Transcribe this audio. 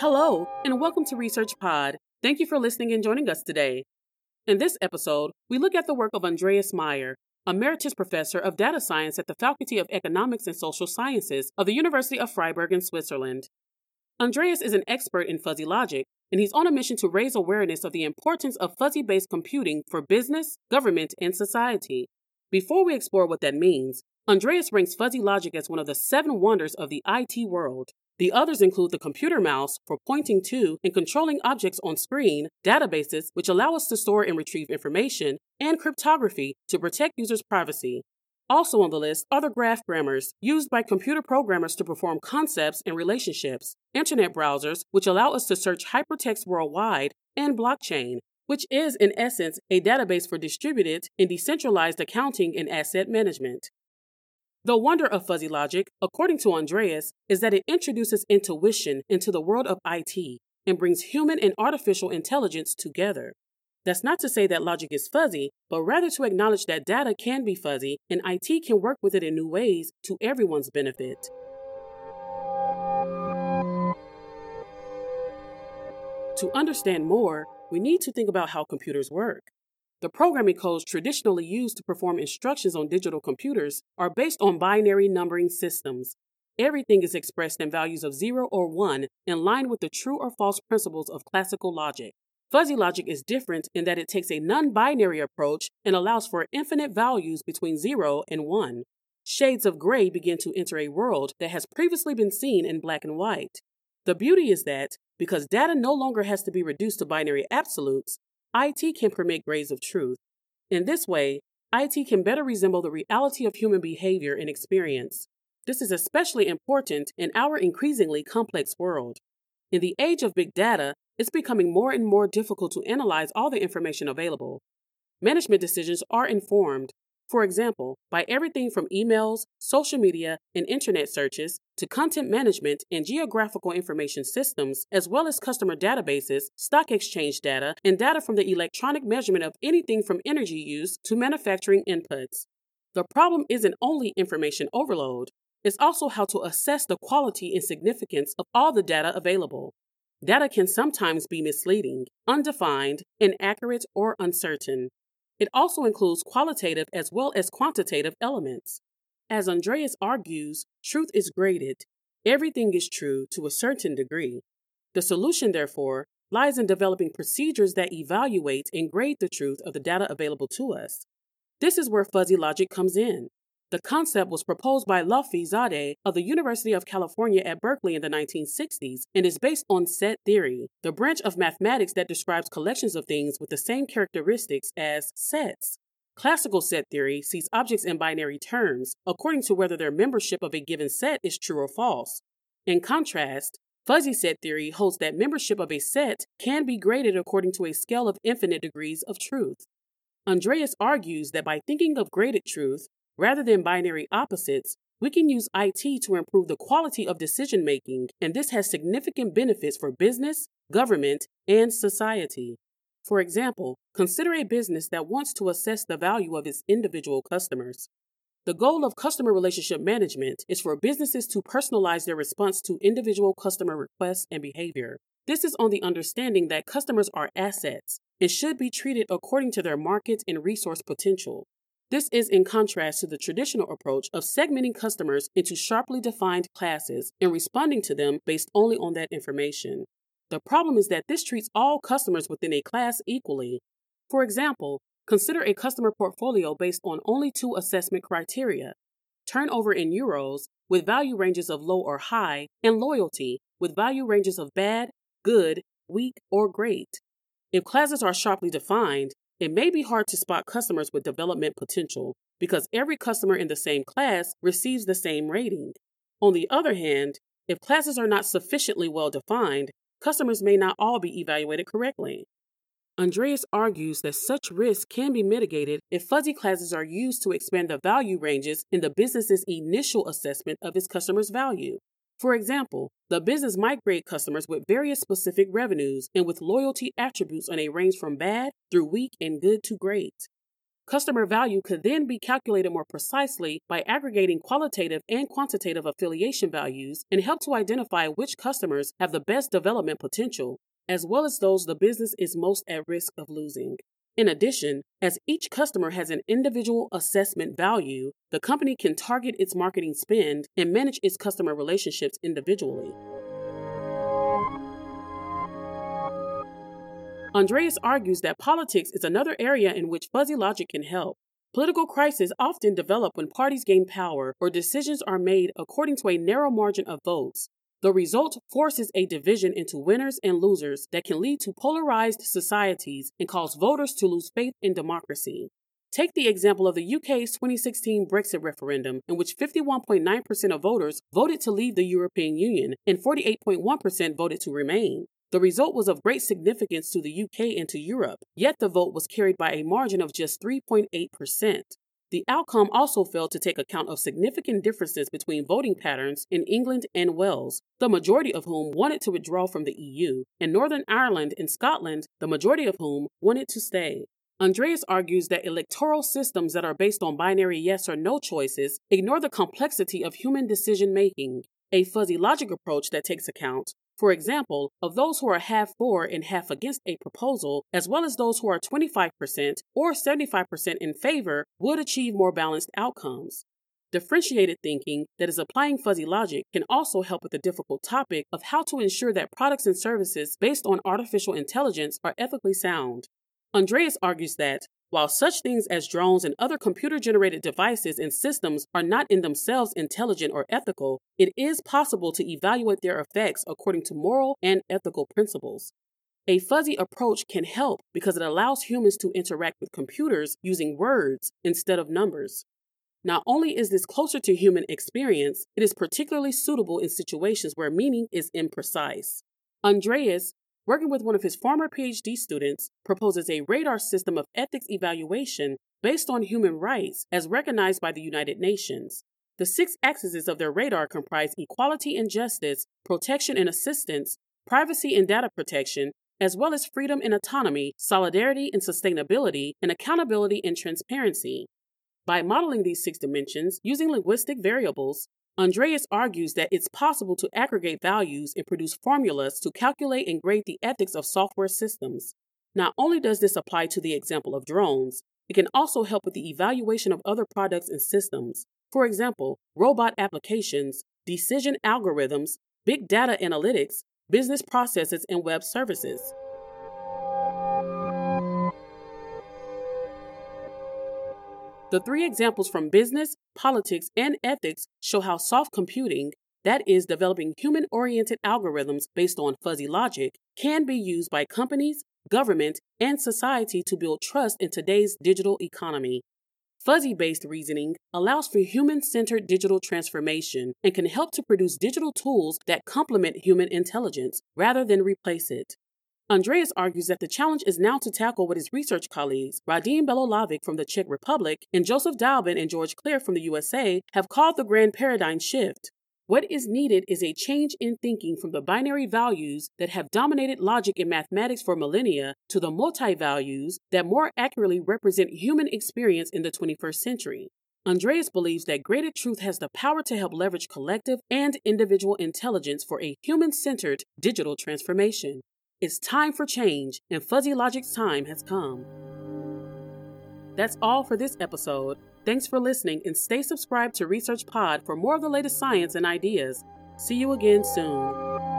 Hello, and welcome to Research Pod. Thank you for listening and joining us today. In this episode, we look at the work of Andreas Meier, Emeritus Professor of Data Science at the Faculty of Economics and Social Sciences of the University of Freiburg in Switzerland. Andreas is an expert in fuzzy logic, and he's on a mission to raise awareness of the importance of fuzzy based computing for business, government, and society. Before we explore what that means, Andreas ranks fuzzy logic as one of the seven wonders of the IT world. The others include the computer mouse for pointing to and controlling objects on screen, databases, which allow us to store and retrieve information, and cryptography to protect users' privacy. Also on the list are the graph grammars used by computer programmers to perform concepts and relationships, internet browsers, which allow us to search hypertext worldwide, and blockchain, which is in essence a database for distributed and decentralized accounting and asset management. The wonder of fuzzy logic, according to Andreas, is that it introduces intuition into the world of IT and brings human and artificial intelligence together. That's not to say that logic is fuzzy, but rather to acknowledge that data can be fuzzy and IT can work with it in new ways to everyone's benefit. To understand more, we need to think about how computers work. The programming codes traditionally used to perform instructions on digital computers are based on binary numbering systems. Everything is expressed in values of 0 or 1 in line with the true or false principles of classical logic. Fuzzy logic is different in that it takes a non binary approach and allows for infinite values between 0 and 1. Shades of gray begin to enter a world that has previously been seen in black and white. The beauty is that, because data no longer has to be reduced to binary absolutes, IT can permit grades of truth. In this way, IT can better resemble the reality of human behavior and experience. This is especially important in our increasingly complex world. In the age of big data, it's becoming more and more difficult to analyze all the information available. Management decisions are informed, for example, by everything from emails, social media, and internet searches to content management and geographical information systems, as well as customer databases, stock exchange data, and data from the electronic measurement of anything from energy use to manufacturing inputs. The problem isn't only information overload, it's also how to assess the quality and significance of all the data available. Data can sometimes be misleading, undefined, inaccurate, or uncertain. It also includes qualitative as well as quantitative elements. As Andreas argues, truth is graded. Everything is true to a certain degree. The solution, therefore, lies in developing procedures that evaluate and grade the truth of the data available to us. This is where fuzzy logic comes in. The concept was proposed by Lotfi Zadeh of the University of California at Berkeley in the 1960s and is based on set theory, the branch of mathematics that describes collections of things with the same characteristics as sets. Classical set theory sees objects in binary terms according to whether their membership of a given set is true or false. In contrast, fuzzy set theory holds that membership of a set can be graded according to a scale of infinite degrees of truth. Andreas argues that by thinking of graded truth, Rather than binary opposites, we can use IT to improve the quality of decision making, and this has significant benefits for business, government, and society. For example, consider a business that wants to assess the value of its individual customers. The goal of customer relationship management is for businesses to personalize their response to individual customer requests and behavior. This is on the understanding that customers are assets and should be treated according to their market and resource potential. This is in contrast to the traditional approach of segmenting customers into sharply defined classes and responding to them based only on that information. The problem is that this treats all customers within a class equally. For example, consider a customer portfolio based on only two assessment criteria turnover in euros, with value ranges of low or high, and loyalty, with value ranges of bad, good, weak, or great. If classes are sharply defined, it may be hard to spot customers with development potential because every customer in the same class receives the same rating. On the other hand, if classes are not sufficiently well defined, customers may not all be evaluated correctly. Andreas argues that such risk can be mitigated if fuzzy classes are used to expand the value ranges in the business's initial assessment of its customer's value. For example, the business might grade customers with various specific revenues and with loyalty attributes on a range from bad through weak and good to great. Customer value could then be calculated more precisely by aggregating qualitative and quantitative affiliation values and help to identify which customers have the best development potential, as well as those the business is most at risk of losing. In addition, as each customer has an individual assessment value, the company can target its marketing spend and manage its customer relationships individually. Andreas argues that politics is another area in which fuzzy logic can help. Political crises often develop when parties gain power or decisions are made according to a narrow margin of votes. The result forces a division into winners and losers that can lead to polarized societies and cause voters to lose faith in democracy. Take the example of the UK's 2016 Brexit referendum, in which 51.9% of voters voted to leave the European Union and 48.1% voted to remain. The result was of great significance to the UK and to Europe, yet the vote was carried by a margin of just 3.8%. The outcome also failed to take account of significant differences between voting patterns in England and Wales, the majority of whom wanted to withdraw from the EU, and Northern Ireland and Scotland, the majority of whom wanted to stay. Andreas argues that electoral systems that are based on binary yes or no choices ignore the complexity of human decision making. A fuzzy logic approach that takes account for example, of those who are half for and half against a proposal, as well as those who are 25% or 75% in favor, would achieve more balanced outcomes. Differentiated thinking that is applying fuzzy logic can also help with the difficult topic of how to ensure that products and services based on artificial intelligence are ethically sound. Andreas argues that while such things as drones and other computer generated devices and systems are not in themselves intelligent or ethical, it is possible to evaluate their effects according to moral and ethical principles. A fuzzy approach can help because it allows humans to interact with computers using words instead of numbers. Not only is this closer to human experience, it is particularly suitable in situations where meaning is imprecise. Andreas working with one of his former PhD students, proposes a radar system of ethics evaluation based on human rights as recognized by the United Nations. The six axes of their radar comprise equality and justice, protection and assistance, privacy and data protection, as well as freedom and autonomy, solidarity and sustainability, and accountability and transparency. By modeling these six dimensions using linguistic variables, Andreas argues that it's possible to aggregate values and produce formulas to calculate and grade the ethics of software systems. Not only does this apply to the example of drones, it can also help with the evaluation of other products and systems. For example, robot applications, decision algorithms, big data analytics, business processes, and web services. The three examples from business, politics, and ethics show how soft computing, that is, developing human oriented algorithms based on fuzzy logic, can be used by companies, government, and society to build trust in today's digital economy. Fuzzy based reasoning allows for human centered digital transformation and can help to produce digital tools that complement human intelligence rather than replace it. Andreas argues that the challenge is now to tackle what his research colleagues, Radim Belohlavek from the Czech Republic and Joseph Dauben and George Klir from the USA, have called the grand paradigm shift. What is needed is a change in thinking from the binary values that have dominated logic and mathematics for millennia to the multi values that more accurately represent human experience in the 21st century. Andreas believes that graded truth has the power to help leverage collective and individual intelligence for a human centered digital transformation. It's time for change, and Fuzzy Logic's time has come. That's all for this episode. Thanks for listening, and stay subscribed to Research Pod for more of the latest science and ideas. See you again soon.